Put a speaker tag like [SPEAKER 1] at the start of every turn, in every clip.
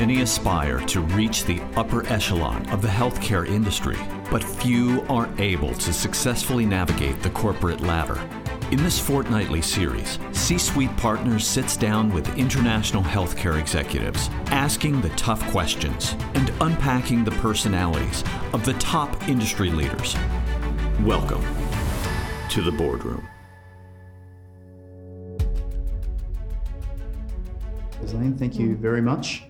[SPEAKER 1] Many aspire to reach the upper echelon of the healthcare industry, but few are able to successfully navigate the corporate ladder. In this fortnightly series, C Suite Partners sits down with international healthcare executives, asking the tough questions and unpacking the personalities of the top industry leaders. Welcome to the boardroom.
[SPEAKER 2] Ghislaine, thank you very much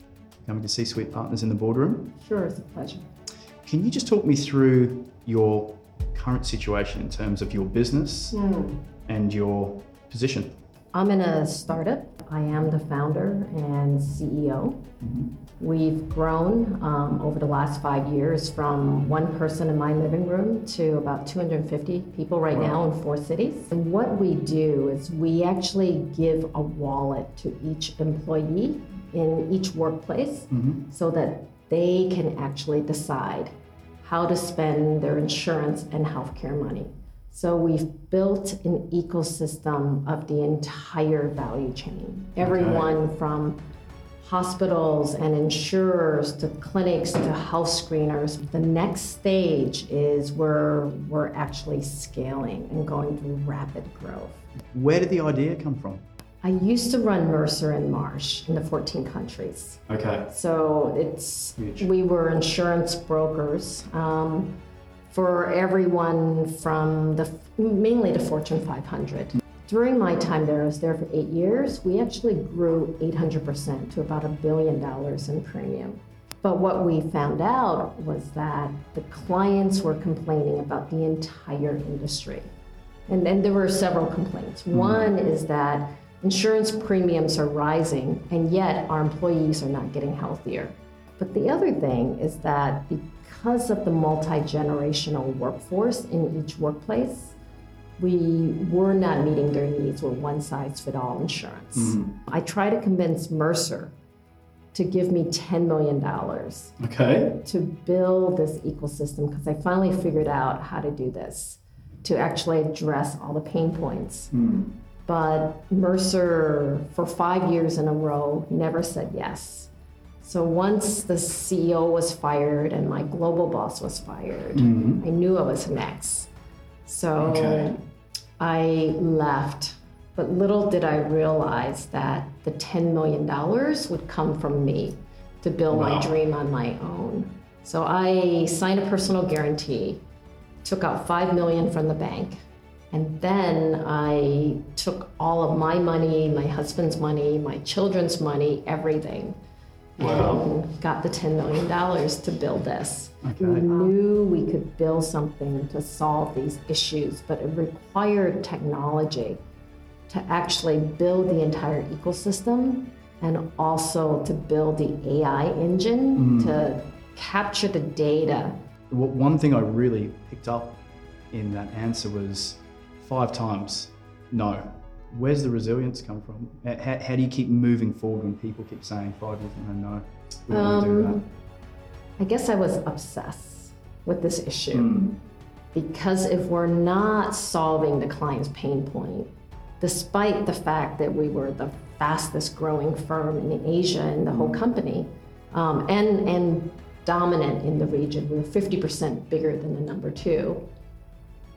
[SPEAKER 2] for coming to C Suite Partners in the boardroom.
[SPEAKER 3] Sure, it's a pleasure.
[SPEAKER 2] Can you just talk me through your current situation in terms of your business and your position?
[SPEAKER 3] I'm in a startup. I am the founder and CEO. We've grown um, over the last five years from one person in my living room to about 250 people right now in four cities. And what we do is we actually give a wallet to each employee in each workplace mm-hmm. so that they can actually decide how to spend their insurance and healthcare money. So we've built an ecosystem of the entire value chain. Everyone from hospitals and insurers to clinics to health screeners. The next stage is where we're actually scaling and going through rapid growth.
[SPEAKER 2] Where did the idea come from?
[SPEAKER 3] I used to run Mercer and Marsh in the 14 countries.
[SPEAKER 2] Okay.
[SPEAKER 3] So it's
[SPEAKER 2] Huge.
[SPEAKER 3] we were insurance brokers um, for everyone from the mainly the Fortune 500. During my time there, I was there for eight years. We actually grew 800% to about a billion dollars in premium. But what we found out was that the clients were complaining about the entire industry. And then there were several complaints. One is that insurance premiums are rising, and yet our employees are not getting healthier. But the other thing is that because of the multi generational workforce in each workplace, we were not meeting their needs with one size fit all insurance. Mm-hmm. I try to convince Mercer to give me $10 million
[SPEAKER 2] Okay.
[SPEAKER 3] to build this ecosystem because I finally figured out how to do this to actually address all the pain points. Hmm. But Mercer, for five years in a row, never said yes. So once the CEO was fired and my global boss was fired, mm-hmm. I knew I was next. So
[SPEAKER 2] Okay.
[SPEAKER 3] I left. But little did I realize that the $10 million would come from me to build
[SPEAKER 2] Wow.
[SPEAKER 3] my dream on my own. So I signed a personal guarantee, took out 5 million from the bank, and then I took all of my money, my husband's money, my children's money, everything,
[SPEAKER 2] Wow.
[SPEAKER 3] and got the $10 million to build this.
[SPEAKER 2] Okay.
[SPEAKER 3] We knew we could build something to solve these issues, but it required technology to actually build the entire ecosystem and also to build the AI engine mm. to capture the data.
[SPEAKER 2] One thing I really picked up in that answer was five times no. Where's the resilience come from? How, how do you keep moving forward when people keep saying five years and no? We don't do that.
[SPEAKER 3] Um, I guess I was obsessed with this issue because if we're not solving the client's pain point, despite the fact that we were the fastest growing firm in Asia in the whole company um, and, and dominant in the region, we were 50% bigger than the number two.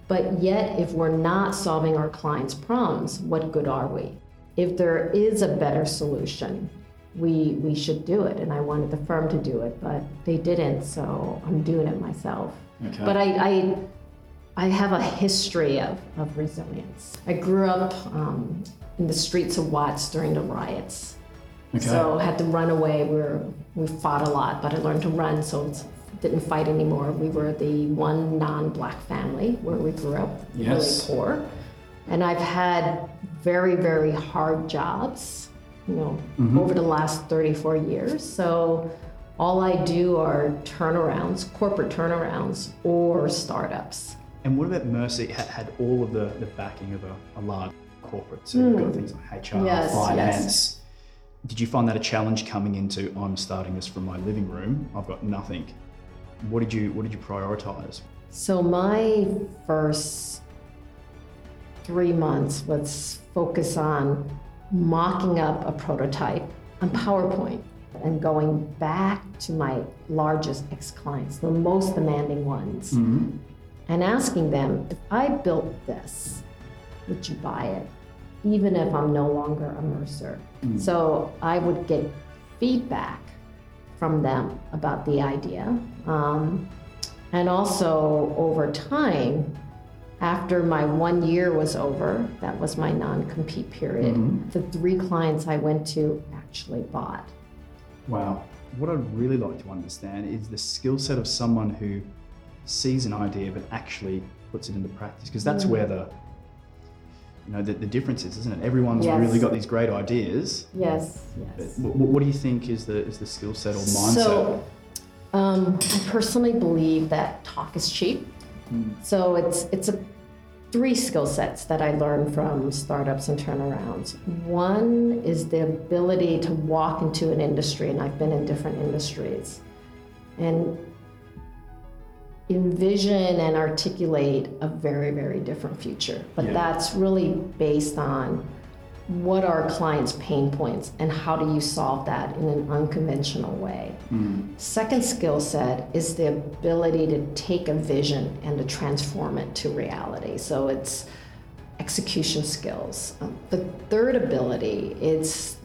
[SPEAKER 3] But yet, if we're not solving our clients' problems, what good are we? If there is a better solution, we, we should do it. And I wanted the firm to do it, but they didn't, so I'm doing it myself.
[SPEAKER 2] Okay.
[SPEAKER 3] But I, I, I have a history of, of resilience. I grew up um, in the streets of Watts during the riots.
[SPEAKER 2] Okay.
[SPEAKER 3] So had to run away. We were, we fought a lot, but I learned to run, so it's, didn't fight anymore. We were the one non-black family where we grew up
[SPEAKER 2] Yes.
[SPEAKER 3] really poor, and I've had very, very hard jobs, you know, over the last 34 years. So all I do are turnarounds, corporate turnarounds, or startups.
[SPEAKER 2] And what about Mercer? Had, had all of the, the backing of a, a large corporate, so you've got things like HR,
[SPEAKER 3] Hmm. Yes,
[SPEAKER 2] finance.
[SPEAKER 3] yes.
[SPEAKER 2] Did you find that a challenge coming into I'm starting this from my living room? I've got nothing. What did you What did you prioritize?
[SPEAKER 3] So my first three months was focus on mocking up a prototype on PowerPoint. and going back to my largest ex clients, the most demanding ones, mm-hmm. and asking them if I built this, would you buy it? Even if I'm no longer a Mercer. Mm. So I would get feedback from them about the idea. Um, and also over time, after my one year was over, that was my non compete period, the three clients I went to actually bought.
[SPEAKER 2] Wow. What I'd really like to understand is the skill set of someone who sees an idea but actually puts it into practice, because that's where the you know the, the difference is, isn't it? Everyone's
[SPEAKER 3] Yes.
[SPEAKER 2] really got these great ideas.
[SPEAKER 3] Yes, yes.
[SPEAKER 2] what, what do you think is the is the skill set or mindset?
[SPEAKER 3] So, um, I personally believe that talk is cheap. So it's it's a three skill sets that I learned from startups and turnarounds. One is the ability to walk into an industry, and I've been in different industries, and envision and articulate a very very different future. But
[SPEAKER 2] Yeah.
[SPEAKER 3] that's really based on what are clients' pain points and how do you solve that in an unconventional way. Second skill set is the ability to take a vision and to transform it to reality. So it's execution skills. Um, The third ability is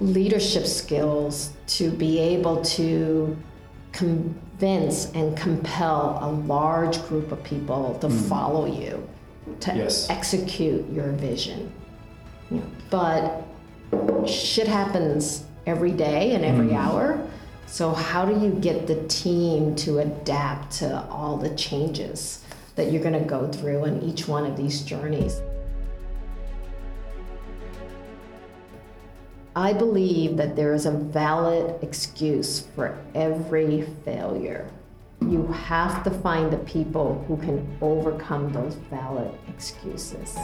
[SPEAKER 3] leadership skills to be able to convince and compel a large group of people to hmm. follow you to
[SPEAKER 2] Yes.
[SPEAKER 3] execute your vision. You know, but shit happens every day and every hmm. hour. So how do you get the team to adapt to all the changes that you're going to go through in each one of these journeys? I believe that there is a valid excuse for every failure. You have to find the people who can overcome those valid excuses.